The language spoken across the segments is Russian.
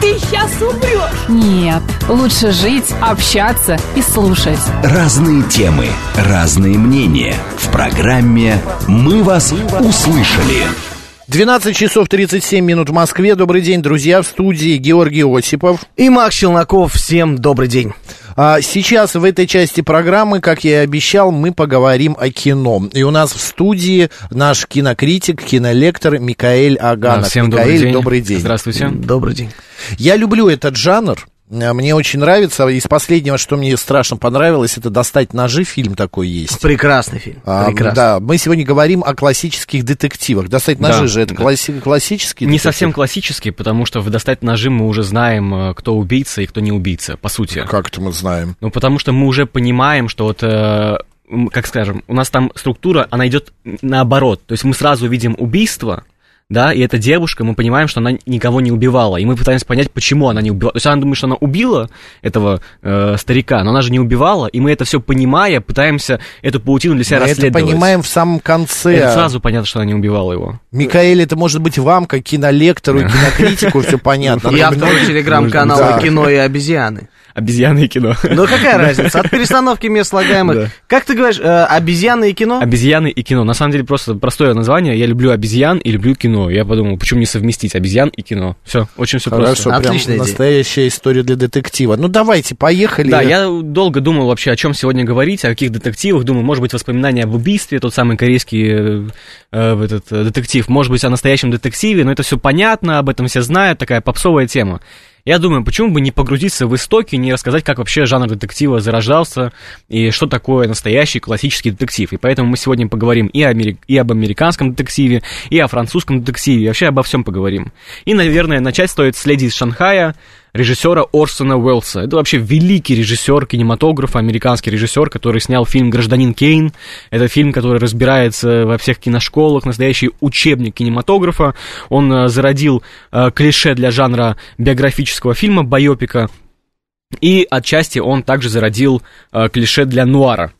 ты сейчас умрешь. Нет, лучше жить, общаться и слушать. Разные темы, разные мнения. В программе «Мы вас услышали». 12 часов 37 минут в Москве. Добрый день, друзья. В студии Георгий Осипов. И Макс Челноков. Всем добрый день. А сейчас в этой части программы, как я и обещал, мы поговорим о кино. И у нас в студии наш кинокритик, кинолектор Микаэль Аганов. Всем Микаэль, добрый день. добрый день. Здравствуйте. Добрый день. Я люблю этот жанр. А, Мне очень нравится. Из последнего, что мне страшно понравилось, это «Достать ножи». Фильм такой есть. Прекрасный фильм. А, Прекрасный. да, мы сегодня говорим о классических детективах. «Достать ножи» Да, же это да. класси- классический Не детектив? совсем классический, потому что в «Достать ножи» мы уже знаем, э, кто убийца и кто не убийца, по сути. Как это мы знаем? Ну, потому что мы уже понимаем, что вот, э, как скажем, у нас там структура, она идет наоборот. То есть мы сразу видим убийство, да, и эта девушка, мы понимаем, что она никого не убивала, и мы пытаемся понять, почему она не убивала. То есть она думает, что она убила этого э, старика, но она же не убивала, и мы это все понимая, пытаемся эту паутину для себя Мы это расследовать. понимаем в самом конце. Это сразу понятно, что она не убивала его. Микаэль, это может быть вам, как кинолектору и кинокритику, все понятно. И автору телеграм-канала. «Кино и обезьяны». Обезьяны и кино. Ну какая разница? От перестановки мест слагаемых. Да. Как ты говоришь, э, обезьяны и кино? Обезьяны и кино. На самом деле просто простое название. Я люблю обезьян и люблю кино. Я подумал, почему не совместить обезьян и кино. Все, очень все просто. Отличная идея. настоящая история для детектива. Ну давайте, поехали. Да, я долго думал вообще, о чем сегодня говорить, о каких детективах. Думаю, может быть, воспоминания об убийстве, тот самый корейский э, э, этот, э, детектив. Может быть, о настоящем детективе, но это все понятно, об этом все знают, такая попсовая тема. Я думаю, почему бы не погрузиться в истоки, не рассказать, как вообще жанр детектива зарождался, и что такое настоящий классический детектив. И поэтому мы сегодня поговорим и, амери- и об американском детективе, и о французском детективе, и вообще обо всем поговорим. И, наверное, начать стоит с «Леди из Шанхая», режиссера Орсона Уэллса. Это вообще великий режиссер кинематографа, американский режиссер, который снял фильм «Гражданин Кейн». Это фильм, который разбирается во всех киношколах, настоящий учебник кинематографа. Он э, зародил э, клише для жанра биографического фильма, байопика. И отчасти он также зародил э, клише для нуара.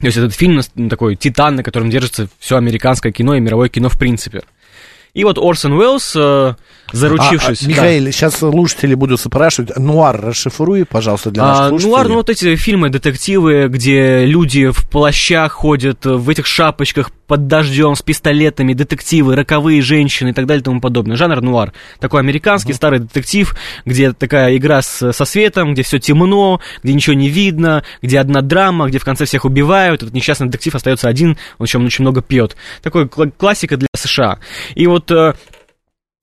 То есть этот фильм ну, такой титан, на котором держится все американское кино и мировое кино в принципе. И вот Орсон Уэллс, э, заручившись... А, а, да. Михаил, сейчас слушатели будут спрашивать. Нуар, расшифруй, пожалуйста, для наших А, слушателей. нуар, ну вот эти фильмы, детективы, где люди в плащах ходят, в этих шапочках под дождем, с пистолетами, детективы, роковые женщины и так далее и тому подобное. Жанр нуар. Такой американский старый детектив, где такая игра с- со светом, где все темно, где ничего не видно, где одна драма, где в конце всех убивают, этот несчастный детектив остается один, он еще очень много пьет. Такой кла- классика для США. И вот э,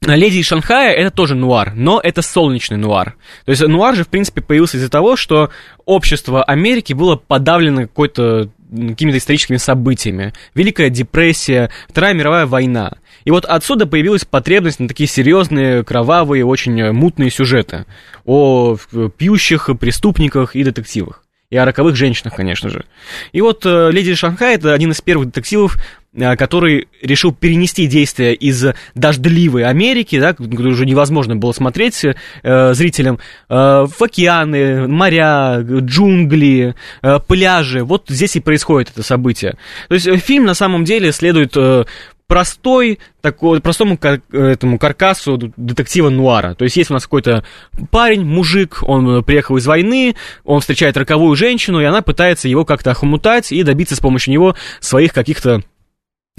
Леди из Шанхая это тоже нуар, но это солнечный нуар. То есть нуар же, в принципе, появился из-за того, что общество Америки было подавлено какой-то какими-то историческими событиями. Великая депрессия, Вторая мировая война. И вот отсюда появилась потребность на такие серьезные, кровавые, очень мутные сюжеты о э, пьющих, преступниках и детективах. И о роковых женщинах, конечно же. И вот э, «Леди из Шанхая» — это один из первых детективов, э, который решил перенести действия из дождливой Америки, да, которую уже невозможно было смотреть э, зрителям, э, в океаны, моря, джунгли, э, пляжи. Вот здесь и происходит это событие. То есть э, фильм на самом деле следует э, простой, такой, простому кар- этому каркасу детектива нуара. То есть есть у нас какой-то парень, мужик, он приехал из войны, он встречает роковую женщину, и она пытается его как-то охмутать и добиться с помощью него своих каких-то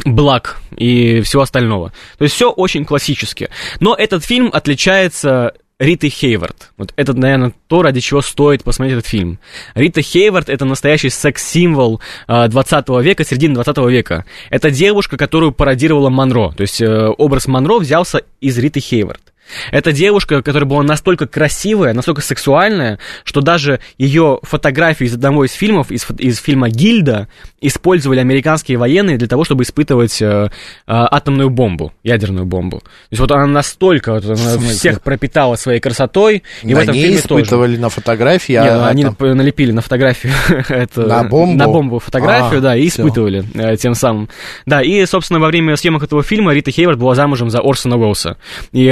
благ и всего остального. То есть все очень классически. Но этот фильм отличается Ритой Хейвард. Вот это, наверное, то, ради чего стоит посмотреть этот фильм. Рита Хейвард — это настоящий секс-символ э, 20 века, середины 20 века. Это девушка, которую пародировала Монро. То есть э, образ Монро взялся из Риты Хейвард. Это девушка, которая была настолько красивая, настолько сексуальная, что даже ее фотографию из одного из фильмов, из, из фильма «Гильда», использовали американские военные для того, чтобы испытывать э, э, атомную бомбу, ядерную бомбу. То есть вот она настолько вот, она всех пропитала своей красотой, и в на этом ней фильме тоже. испытывали на фотографии, Не, а ну, они там- налепили на фотографию это, На бомбу? на бомбу фотографию, А, да, и испытывали э, тем самым. Да, и, собственно, во время съемок этого фильма Рита Хейвард была замужем за Орсона Уэллса. И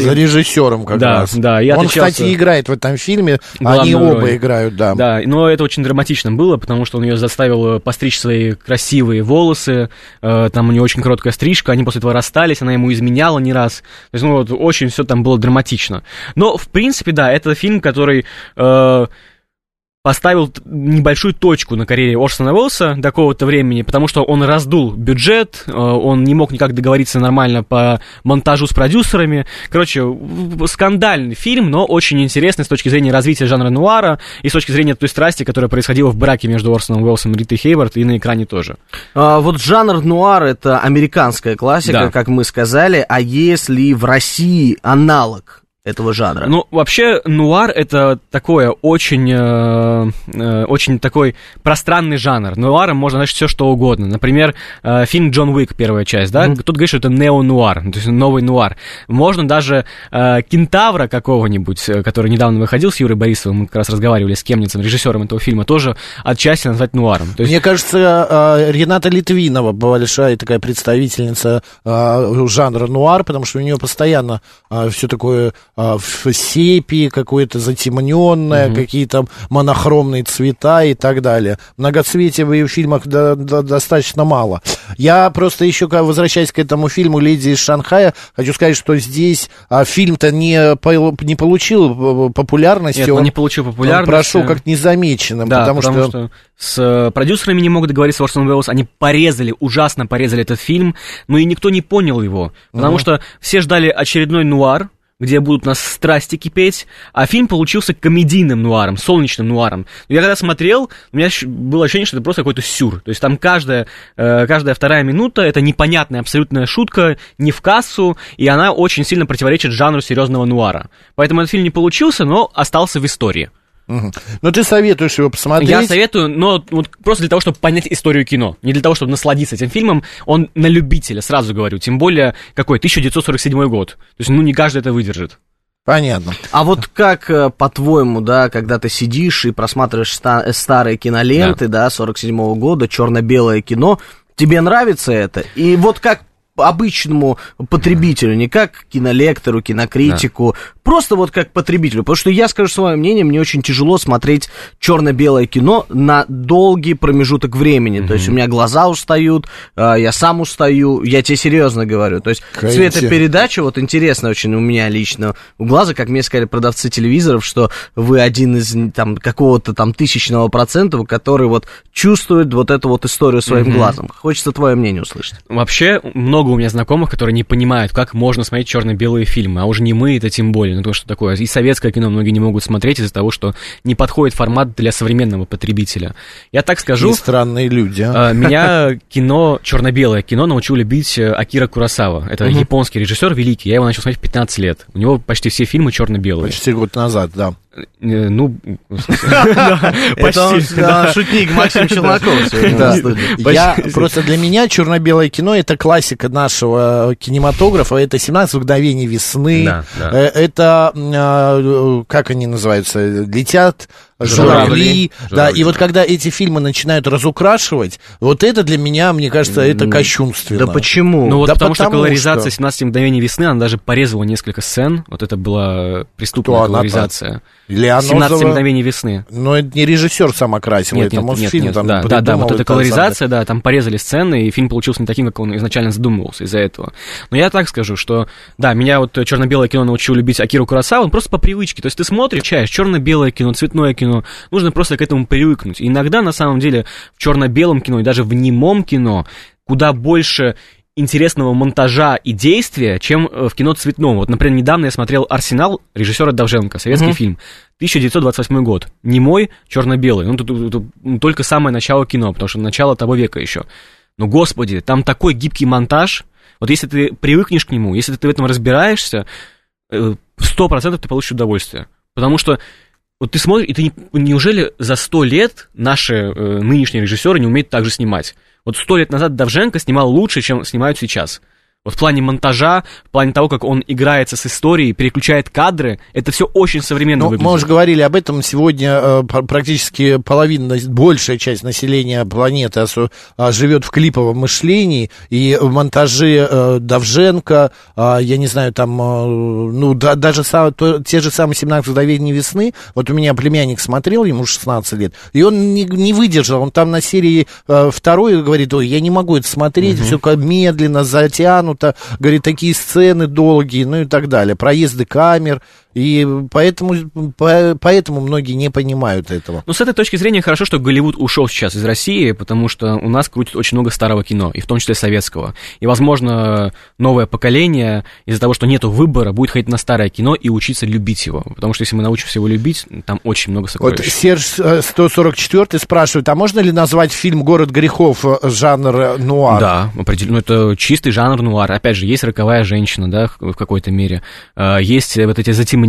отличался... за режиссером как Да, раз. да, и Он, кстати, играет в этом фильме, Главную они оба роль. играют, да. Да, но это очень драматично было, потому что он ее заставил постричь свои красивые волосы, э, там у нее очень короткая стрижка, они после этого расстались, она ему изменяла не раз. То есть, ну вот, очень все там было драматично. Но, в принципе, да, это фильм, который... э, поставил небольшую точку на карьере Орсона Уэллса до какого-то времени, потому что он раздул бюджет, э, он не мог никак договориться нормально по монтажу с продюсерами. Короче, скандальный фильм, но очень интересный с точки зрения развития жанра нуара и с точки зрения той страсти, которая происходила в браке между Орсоном Уэллсом и Ритой Хейвард и на экране тоже. А, вот жанр нуар это американская классика, Да. как мы сказали. А если в России аналог этого жанра? Ну, вообще, нуар это такое очень, э, э, очень такой пространный жанр. Нуаром можно значить все что угодно. Например, э, фильм Джон Уик, первая часть, да? Кто-то говорит, что это нео-нуар, то есть новый нуар. Можно даже э, кентавра какого-нибудь, э, который недавно выходил с Юрой Борисовым, мы как раз разговаривали с Кемницем, режиссером этого фильма, тоже отчасти назвать нуаром. То есть, Мне кажется, э, Рената Литвинова большая такая представительница жанра нуар, потому что у нее постоянно все такое э, в сепии, какое-то затемненное, какие-то монохромные цвета и так далее. Многоцветия в ее фильмах до- до- достаточно мало. Я просто еще, возвращаясь к этому фильму «Леди из Шанхая», хочу сказать, что здесь а, фильм-то не, не получил э, популярности. Нет, он не получил популярности. Он прошел как незамеченным, Да, потому, потому, что... что... с э, продюсерами не могут договориться Орсон Уэллс, они порезали, ужасно порезали этот фильм, но и никто не понял его, потому что все ждали очередной нуар, где будут у нас страсти кипеть, а фильм получился комедийным нуаром, солнечным нуаром. Я когда смотрел, у меня было ощущение, что это просто какой-то сюр. То есть там каждая, э, каждая вторая минута это непонятная абсолютная шутка, не в кассу, и она очень сильно противоречит жанру серьезного нуара. Поэтому этот фильм не получился, но остался в истории. Мгм. Ну, ты советуешь его посмотреть? Я советую, но вот просто для того, чтобы понять историю кино. Не для того, чтобы насладиться этим фильмом. Он на любителя, сразу говорю. Тем более, какой, 1947 год. То есть, ну, не каждый это выдержит. Понятно. А вот как, э, по-твоему, да, когда ты сидишь и просматриваешь ста- э, старые киноленты, да, 47-го года, черно-белое кино, тебе нравится это? И вот как обычному потребителю, не как кинолектору, кинокритику, просто вот как потребителю. Потому что я скажу свое мнение, мне очень тяжело смотреть черно-белое кино на долгий промежуток времени. То есть у меня глаза устают, э, я сам устаю, я тебе серьезно говорю. То есть Какая цветопередача, вот интересно очень у меня лично у глаза, как мне сказали продавцы телевизоров, что вы один из там какого-то там тысячного процента, который вот чувствует вот эту вот историю своим глазом. Хочется твое мнение услышать. Вообще, много у меня знакомых, которые не понимают, как можно смотреть черно-белые фильмы. А уже не мы, это тем более. Ну, то, что такое. И советское кино многие не могут смотреть из-за того, что не подходит формат для современного потребителя. Я так скажу, И странные люди, а. А, Меня кино, черно-белое кино научил любить э, Акира Курасава. Это японский режиссер великий. Я его начал смотреть в 15 лет. У него почти все фильмы черно-белые. Почти год назад, да. Э, Ну, почти. шутник Максим Челноков. Я просто для меня черно-белое кино это классика нашего кинематографа. Это 17 мгновений весны. Э, Это а, как они называются? Летят журавли. Журавли. Да, Журавли, и вот да. когда эти фильмы начинают разукрашивать, вот это для меня, мне кажется, это кощунственно. Да почему? Ну вот Да потому, что потому колоризация что- 17 мгновений весны, она даже порезала несколько сцен. Вот это была преступная Кто колоризация. Леонозова. 17 мгновений весны. Но это не режиссер сам окрасил, Нет, это нет, нет, Мосфильм нет, там да, да, да, вот эта колоризация, да, там порезали сцены, и фильм получился не таким, как он изначально задумывался из-за этого. Но я так скажу, что, да, меня вот черно-белое кино научил любить Акиру Курасаву, он просто по привычке, то есть ты смотришь, чаешь, черно-белое кино, цветное кино, нужно просто к этому привыкнуть. И иногда, на самом деле, в черно-белом кино и даже в немом кино куда больше интересного монтажа и действия, чем э, в кино цветном. Вот, например, недавно я смотрел «Арсенал» режиссера Давженко, советский фильм, 1928 год, немой, черно-белый, ну, тут, тут- тут, только самое начало кино, потому что начало того века еще. Но, господи, там такой гибкий монтаж, вот если ты привыкнешь к нему, если ты в этом разбираешься, сто процентов ты получишь удовольствие. Потому что вот ты смотришь, и ты не, неужели за сто лет наши э, нынешние режиссеры не умеют так же снимать? Вот сто лет назад Давженко снимал лучше, чем снимают сейчас. Вот в плане монтажа, в плане того, как он играется с историей, переключает кадры, это все очень современно Ну, выглядит. мы уже говорили об этом. Сегодня э, пр- практически половина, большая часть населения планеты а, живет в клиповом мышлении. И в монтаже э, Давженко, а, я не знаю, там, э, ну, да- даже са- то- те же самые 17 мгновений весны. Вот у меня племянник смотрел, ему 16 лет, и он не, не выдержал. Он там на серии второй говорит, ой, я не могу это смотреть, все медленно, затянуто. Говорит, такие сцены долгие, ну и так далее. Проезды камер. И поэтому, по- поэтому многие не понимают этого. Ну, с этой точки зрения хорошо, что Голливуд ушел сейчас из России, потому что у нас крутит очень много старого кино, и в том числе советского. И, возможно, новое поколение из-за того, что нету выбора, будет ходить на старое кино и учиться любить его. Потому что если мы научимся его любить, там очень много Вот сокровищ. Серж э, 144 спрашивает, а можно ли назвать фильм «Город грехов» э, жанр э, нуар? Да, определенно. Ну, это чистый жанр нуар. Опять же, есть роковая женщина, да, в в какой-то мере. Э, Есть вот эти затемнения,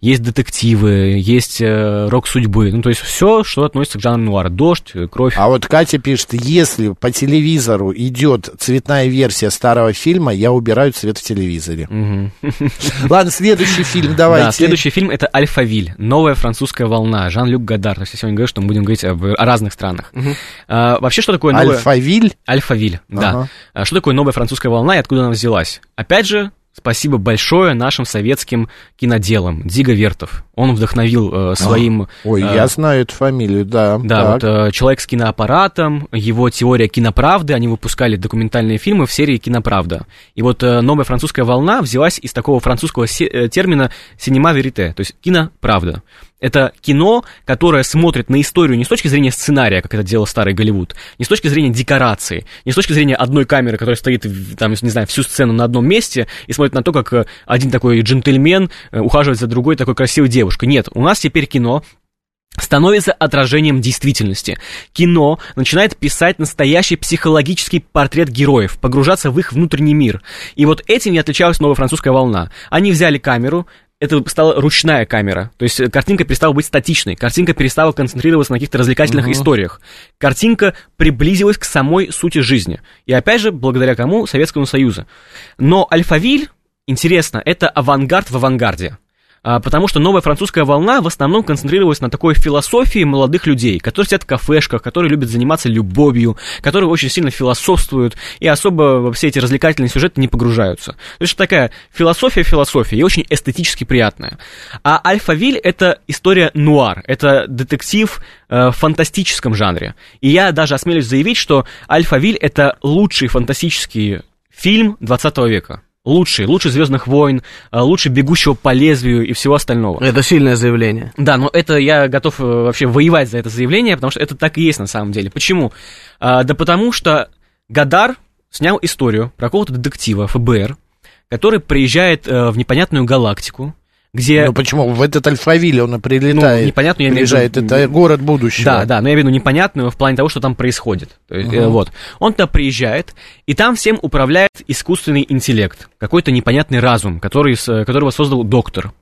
есть детективы, есть э, рок судьбы. Ну, то есть все, что относится к жанру нуар. Дождь, э, кровь. А вот Катя пишет, если по телевизору идет цветная версия старого фильма, я убираю цвет в телевизоре. Ладно, следующий фильм давайте. Да, следующий фильм это Альфавиль, новая французская волна, Жан-Люк Гадар. То есть я сегодня говорю, что мы будем говорить об- о разных странах. А, вообще, что такое новая... Альфавиль. Альфавиль, да. Ага. А Что такое новая французская волна и откуда она взялась? Опять же, спасибо большое нашим советским киноделам. Диго Вертов. Он вдохновил э, своим... Ой, э, я знаю эту фамилию, да. Да, так. вот э, человек с киноаппаратом, его теория киноправды, они выпускали документальные фильмы в серии Киноправда. И вот э, новая французская волна взялась из такого французского э, термина синема верите, то есть киноправда. Это кино, которое смотрит на историю не с точки зрения сценария, как это делал старый Голливуд, не с точки зрения декорации, не с точки зрения одной камеры, которая стоит, там, не знаю, всю сцену на одном месте и смотрит на то, как э, один такой джентльмен э, ухаживает за другой такой красивой девушкой. Нет, у нас теперь кино, становится отражением действительности. Кино начинает писать настоящий психологический портрет героев, погружаться в их внутренний мир. И вот этим и отличалась новая французская волна. Они взяли камеру, это стала ручная камера. То есть э, картинка перестала быть статичной, картинка перестала концентрироваться на каких-то развлекательных историях. Картинка приблизилась к самой сути жизни. И опять же, благодаря кому? Советскому Союзу. Но Альфавиль, интересно, это авангард в авангарде. А, потому что новая французская волна в основном концентрировалась на такой философии молодых людей, которые сидят в кафешках, которые любят заниматься любовью, которые очень сильно философствуют и особо во все эти развлекательные сюжеты не погружаются. То есть такая философия-философия и очень эстетически приятная. А Альфавиль — это история нуар, это детектив э, в фантастическом жанре. И я даже осмелюсь заявить, что Альфавиль — это лучший фантастический фильм 20 века. Лучший, лучше Звездных войн, э, лучше бегущего по лезвию и всего остального. Это сильное заявление. Да, но это я готов э, вообще воевать за это заявление, потому что это так и есть на самом деле. Почему? А, да потому что Гадар снял историю про какого-то детектива ФБР, который приезжает э, в непонятную галактику, где... Ну почему? В этот Альфавиль он и прилетает. Ну, непонятно, я имею приезжает. Это город будущего. Да, да, но я имею в виду непонятную в плане того, что там происходит. Есть, э, вот. Он туда приезжает, и там всем управляет искусственный интеллект, какой-то непонятный разум, который, которого создал доктор.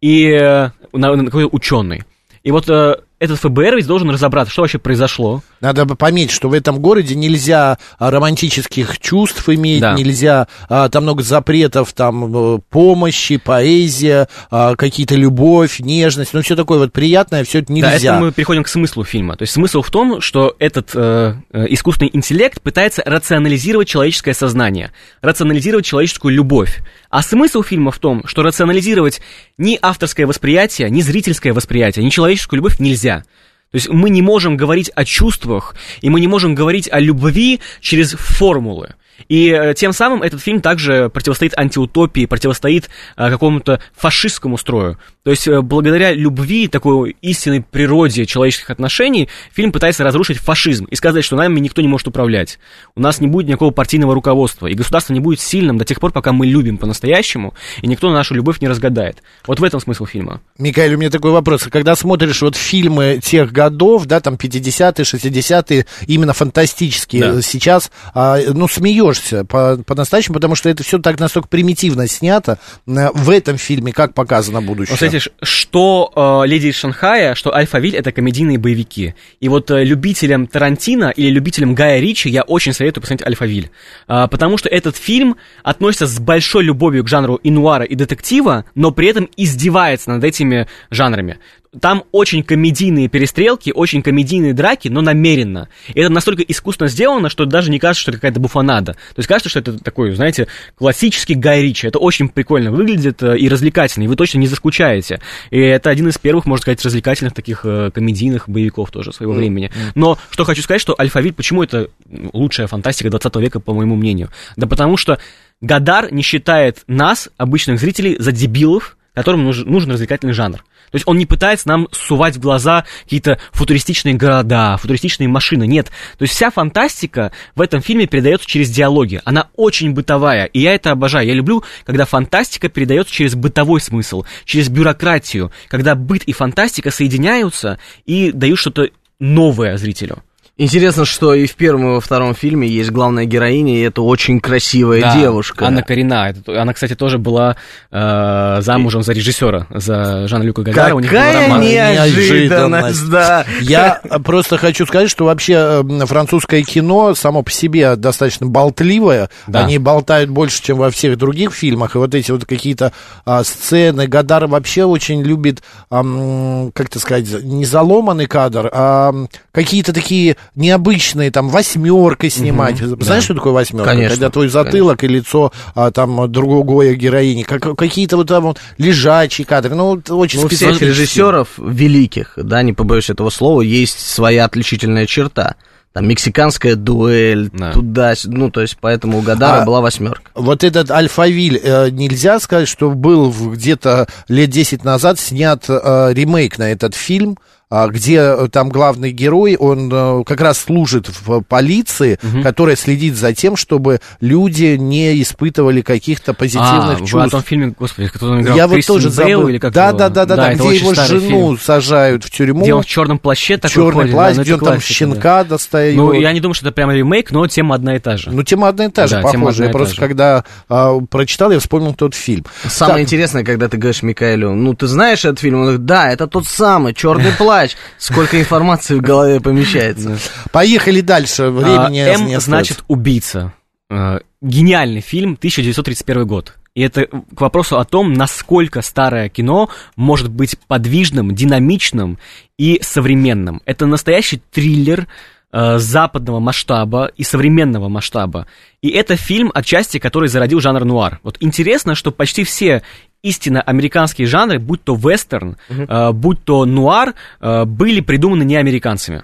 И э, какой-то ученый. И вот э, этот ФБР ведь должен разобраться, что вообще произошло. Надо бы пометить, что в этом городе нельзя а, романтических чувств иметь, Да. нельзя, а, там много запретов, там э, помощи, поэзия, а, какие-то любовь, нежность, ну все такое вот приятное, все это Да, нельзя. это мы переходим к смыслу фильма. То есть смысл в том, что этот э, э, искусственный интеллект пытается рационализировать человеческое сознание, рационализировать человеческую любовь. А смысл фильма в том, что рационализировать ни авторское восприятие, ни зрительское восприятие, ни человеческую любовь нельзя. То есть мы не можем говорить о чувствах, и мы не можем говорить о любви через формулы. И э, тем самым этот фильм также противостоит антиутопии, противостоит э, какому-то фашистскому строю. То есть, э, благодаря любви, такой истинной природе человеческих отношений, фильм пытается разрушить фашизм и сказать, что нами никто не может управлять. У нас не будет никакого партийного руководства, и государство не будет сильным до тех пор, пока мы любим по-настоящему, и никто нашу любовь не разгадает. Вот в этом смысл фильма. Микаэль, у меня такой вопрос. Когда смотришь вот фильмы тех годов, да, там 50-е, 60-е, именно фантастические, Да. сейчас, а, ну, смеешься по- по-настоящему, потому что это все так настолько примитивно снято. Э, В этом фильме как показано будущее? Ш- что э, «Леди из Шанхая», что «Альфавиль» — это комедийные боевики. И вот э, любителям Тарантино или любителям Гая Ричи я очень советую посмотреть «Альфавиль». А, потому что этот фильм относится с большой любовью к жанру и нуара, и детектива, но при этом издевается над этими жанрами. Там очень комедийные перестрелки, очень комедийные драки, но намеренно. И это настолько искусно сделано, что даже не кажется, что это какая-то буфанада. То есть кажется, что это такой, знаете, классический Гай Ричи. Это очень прикольно выглядит э, и развлекательно, и вы точно не заскучаете. И это один из первых, можно сказать, развлекательных таких э, комедийных боевиков тоже своего времени. Но что хочу сказать, что «Альфавиль», почему это лучшая фантастика 20 века, по моему мнению? Да потому что Гадар не считает нас, обычных зрителей, за дебилов, которым нужен, нужен развлекательный жанр. То есть он не пытается нам сувать в глаза какие-то футуристичные города, футуристичные машины. Нет. То есть вся фантастика в этом фильме передается через диалоги. Она очень бытовая, и я это обожаю. Я люблю, когда фантастика передается через бытовой смысл, через бюрократию, когда быт и фантастика соединяются и дают что-то новое зрителю. Интересно, что и в первом, и во втором фильме есть главная героиня, и это очень красивая Да, девушка. Анна Карина. Это- Она, кстати, тоже была э, замужем за режиссера, за Жана-Люка Гадара. У них был Какая роман. неожиданность, да. Я просто хочу сказать, что вообще э, французское кино само по себе достаточно болтливое. Да. Они болтают больше, чем во всех других фильмах. И вот эти вот какие-то а, сцены. Гадар вообще очень любит, ам, как это сказать, не заломанный кадр, а какие-то такие необычные, там, восьмеркой снимать. Знаешь, что такое восьмерка? Конечно, Когда твой затылок и лицо а, там другой героини. Как, какие-то вот там вот лежачие кадры. Ну, очень Ну, всех режиссеров великих, да, не побоюсь этого слова, есть своя отличительная черта. Там мексиканская дуэль, Да. туда, ну, то есть, поэтому у Гадара А- была восьмерка. Вот этот Альфавиль, э, нельзя сказать, что был где-то лет 10 назад снят э, ремейк на этот фильм, где э, там главный герой, он э, как раз служит в полиции, которая следит за тем, чтобы люди не испытывых каких-то позитивных а, вы о чувств. том фильме, господи, кто там играл? Я вот Кристиан тоже Бейл забыл. или как да, его? да, да, да, да, это где его старый жену фильм. сажают в тюрьму, Где он в черном плаще такой черный ходит, да, плащ, ну, где он там классика, да. щенка достает. Ну, я не думаю, что это прямо ремейк, но тема одна и та же. Ну, тема одна и та же, Да, одна Я просто же. когда а, прочитал, я вспомнил тот фильм. Самое Так. интересное, когда ты говоришь Микаэлю, ну, ты знаешь этот фильм? Он говорит, да, это тот самый, черный плащ. Сколько информации в голове помещается. Поехали дальше. Времени А, М не значит убийца. А, Гениальный фильм, 1931 год. И это к вопросу о том, насколько старое кино может быть подвижным, динамичным и современным. Это настоящий триллер э, западного масштаба и современного масштаба. И это фильм, отчасти, который зародил жанр нуар. Вот интересно, что почти все истинно американские жанры, будь то вестерн, э, будь то нуар, э, были придуманы не американцами.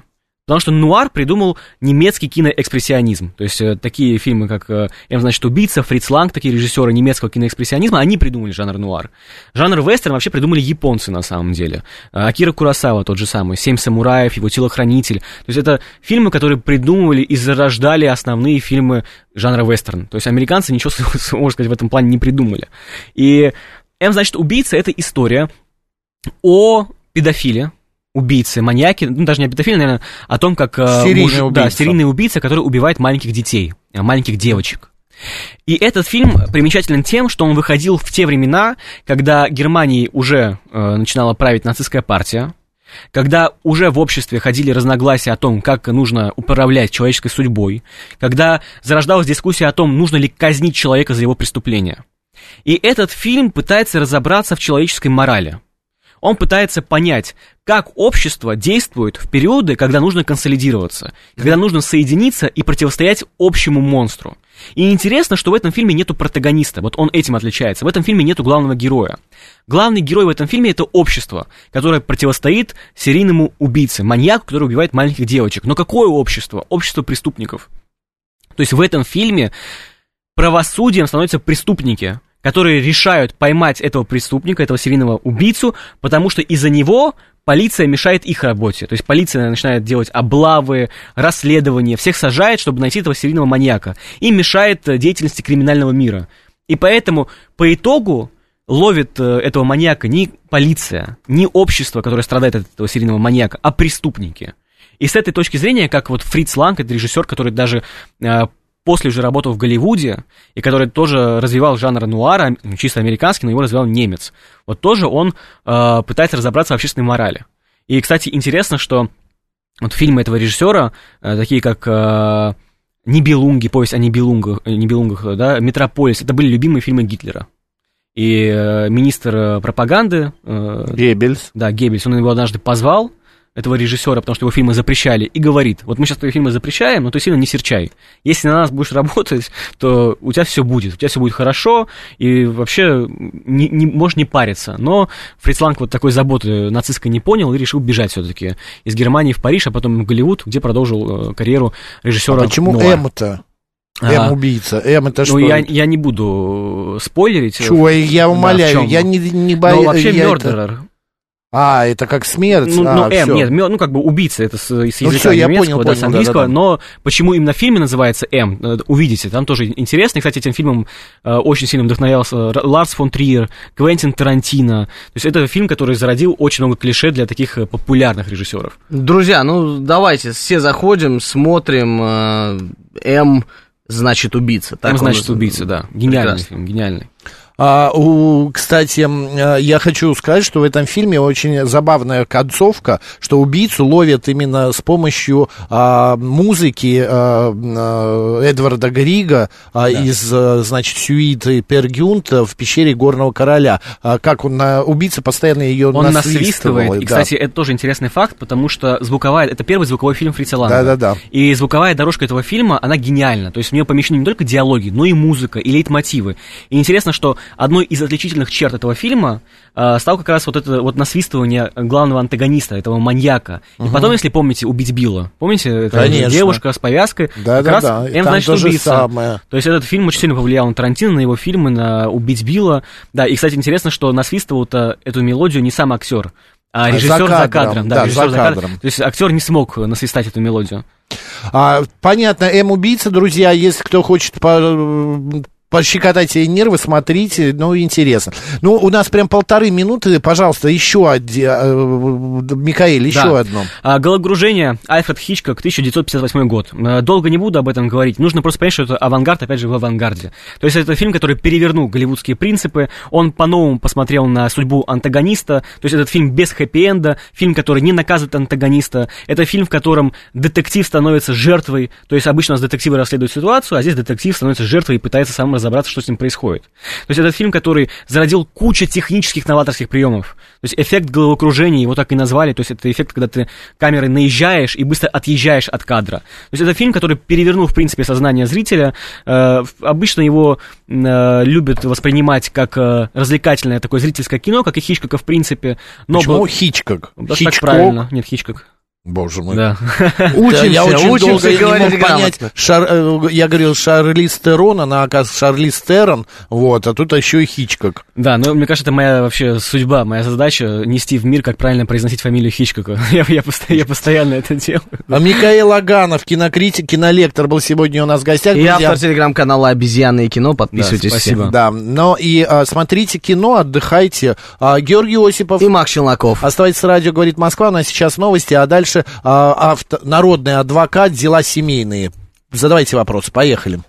Потому что нуар придумал немецкий киноэкспрессионизм. То есть э, такие фильмы, как «М, значит, убийца», Фриц Ланг, такие режиссеры немецкого киноэкспрессионизма, они придумали жанр нуар. Жанр вестерн вообще придумали японцы на самом деле. Э, Акира Курасава тот же самый, «Семь самураев», его «Телохранитель». То есть это фильмы, которые придумывали и зарождали основные фильмы жанра вестерн. То есть американцы ничего, можно сказать, в этом плане не придумали. И «М, значит, убийца» — это история о педофиле, убийце, маньяке, ну, даже не о педофиле, наверное, о том, как... э, Серийный муж- Да, убийца. серийный убийца, который убивает маленьких детей, э, маленьких девочек. И этот фильм примечателен тем, что он выходил в те времена, когда Германией уже э, начинала править нацистская партия, когда уже в обществе ходили разногласия о том, как нужно управлять человеческой судьбой, когда зарождалась дискуссия о том, нужно ли казнить человека за его преступление. И этот фильм пытается разобраться в человеческой морали. Он пытается понять, как общество действует в периоды, когда нужно консолидироваться, когда нужно соединиться и противостоять общему монстру. И интересно, что в этом фильме нету протагониста, вот он этим отличается. В этом фильме нету главного героя. Главный герой в этом фильме это общество, которое противостоит серийному убийце, маньяку, который убивает маленьких девочек. Но какое общество? Общество преступников. То есть в этом фильме правосудием становятся преступники, которые решают поймать этого преступника, этого серийного убийцу, потому что из-за него полиция мешает их работе. То есть полиция начинает делать облавы, расследования, всех сажает, чтобы найти этого серийного маньяка. И мешает э, деятельности криминального мира. И поэтому по итогу ловит э, этого маньяка не полиция, не общество, которое страдает от этого серийного маньяка, а преступники. И с этой точки зрения, как вот Фриц Ланг, это режиссер, который даже э, после уже работал в Голливуде, и который тоже развивал жанр нуара, чисто американский, но его развивал немец. Вот тоже он э, пытается разобраться в общественной морали. И, кстати, интересно, что вот фильмы этого режиссера, э, такие как э, Нибелунги, повесть о Нибелунгах, э, Нибелунгах, да, Метрополис, это были любимые фильмы Гитлера. И э, министр э, пропаганды... Геббельс. Да, Геббельс, он его однажды позвал, этого режиссера, потому что его фильмы запрещали, и говорит, вот мы сейчас твои фильмы запрещаем, но ты сильно не серчай. Если на нас будешь работать, то у тебя все будет, у тебя все будет хорошо, и вообще не, не, можешь не париться. Но Фриц Ланг вот такой заботы нацистской не понял и решил бежать все-таки из Германии в Париж, а потом в Голливуд, где продолжил э, карьеру режиссера. А почему. М-то? М-убийца. М это что? Ну, я, я не буду спойлерить. Чего, я Да, умоляю, чём? я не, не боюсь. вообще я это-. А, это как смерть. Ну, а, ну, М, всё. нет, ну, как бы убийца, это с, с языка Ну, всё, я немецкого, понял, да, с понял, английского, да-да-да. но почему именно в фильме называется М, э, увидите, там тоже интересно. И, кстати, этим фильмом э, очень сильно вдохновлялся Р- Ларс фон Триер, Квентин Тарантино. То есть это фильм, который зародил очень много клише для таких э, популярных режиссеров. Друзья, ну давайте все заходим, смотрим. э, М значит убийца. Так он значит, называется. убийца, да. Гениальный Прекрасно. фильм, гениальный. А, у, кстати, э, я хочу сказать, что в этом фильме очень забавная концовка, что убийцу ловят именно с помощью а, музыки а, а, Эдварда Грига а, из, а, значит, сюиты Пергюнта в пещере Горного Короля. А, как он, на, убийца постоянно ее Он насвистывает. И, да. кстати, это тоже интересный факт, потому что звуковая... Это первый звуковой фильм Фрица Ланга. Да-да-да. И звуковая дорожка этого фильма, она гениальна. То есть в нее помещены не только диалоги, но и музыка, и лейтмотивы. И интересно, что одной из отличительных черт этого фильма э, стал как раз вот это вот насвистывание главного антагониста, этого маньяка. И потом, если помните, убить Билла. Помните? Это Конечно. девушка с повязкой. Да, как да, раз да. М, значит, убийца. самое. То есть этот фильм очень сильно повлиял на Тарантино, на его фильмы, на «Убить Билла». Да, и, кстати, интересно, что насвистывал-то эту мелодию не сам актер, а режиссер за за кадром, кадром. да, режиссер за кадром. То есть актер не смог насвистать эту мелодию. А, понятно, М-убийца, друзья, если кто хочет по- пощекотать ей нервы, смотрите, ну, интересно. Ну, у нас прям полторы минуты, пожалуйста, еще один, Микаэль, еще Да. одно. А, Гологружение, Альфред Хичкок, 1958 год. Э, Долго не буду об этом говорить. Нужно просто понять, что это авангард, опять же, в авангарде. То есть это фильм, который перевернул голливудские принципы. Он по-новому посмотрел на судьбу антагониста. То есть этот фильм без хэппи-энда, фильм, который не наказывает антагониста. Это фильм, в котором детектив становится жертвой. То есть обычно у нас детективы расследуют ситуацию, а здесь детектив становится жертвой и пытается сам разобраться, что с ним происходит. То есть этот фильм, который зародил кучу технических новаторских приемов. То есть эффект головокружения, его так и назвали. То есть это эффект, когда ты камерой наезжаешь и быстро отъезжаешь от кадра. То есть это фильм, который перевернул, в принципе, сознание зрителя. Э, обычно его э, любят воспринимать как э, развлекательное такое зрительское кино, как и Хичкока, в принципе. Но Почему был- Хичкок? Да, так Хичкок? правильно. Нет, Хичкок. Боже мой. Да. Учимся, я очень учимся долго не говорить мог понять. Шар- э, я говорил Шарлиз Терон, она оказывается Шарлиз Терон, вот, а тут еще и Хичкок. Да, но мне кажется, это моя вообще судьба, моя задача нести в мир, как правильно произносить фамилию Хичкока. Я, я, постоянно, я постоянно это делаю. А Микаэл Аганов, кинокритик, кинолектор, был сегодня у нас в гостях. И Друзья, автор телеграм-канала «Обезьяны и кино». Подписывайтесь Да, спасибо. все. Да, но и а, смотрите кино, отдыхайте. А, Георгий Осипов. И Макс Челноков. Оставайтесь с радио, говорит Москва. У нас сейчас новости, а дальше а, народный адвокат, дела семейные. Задавайте вопросы, поехали.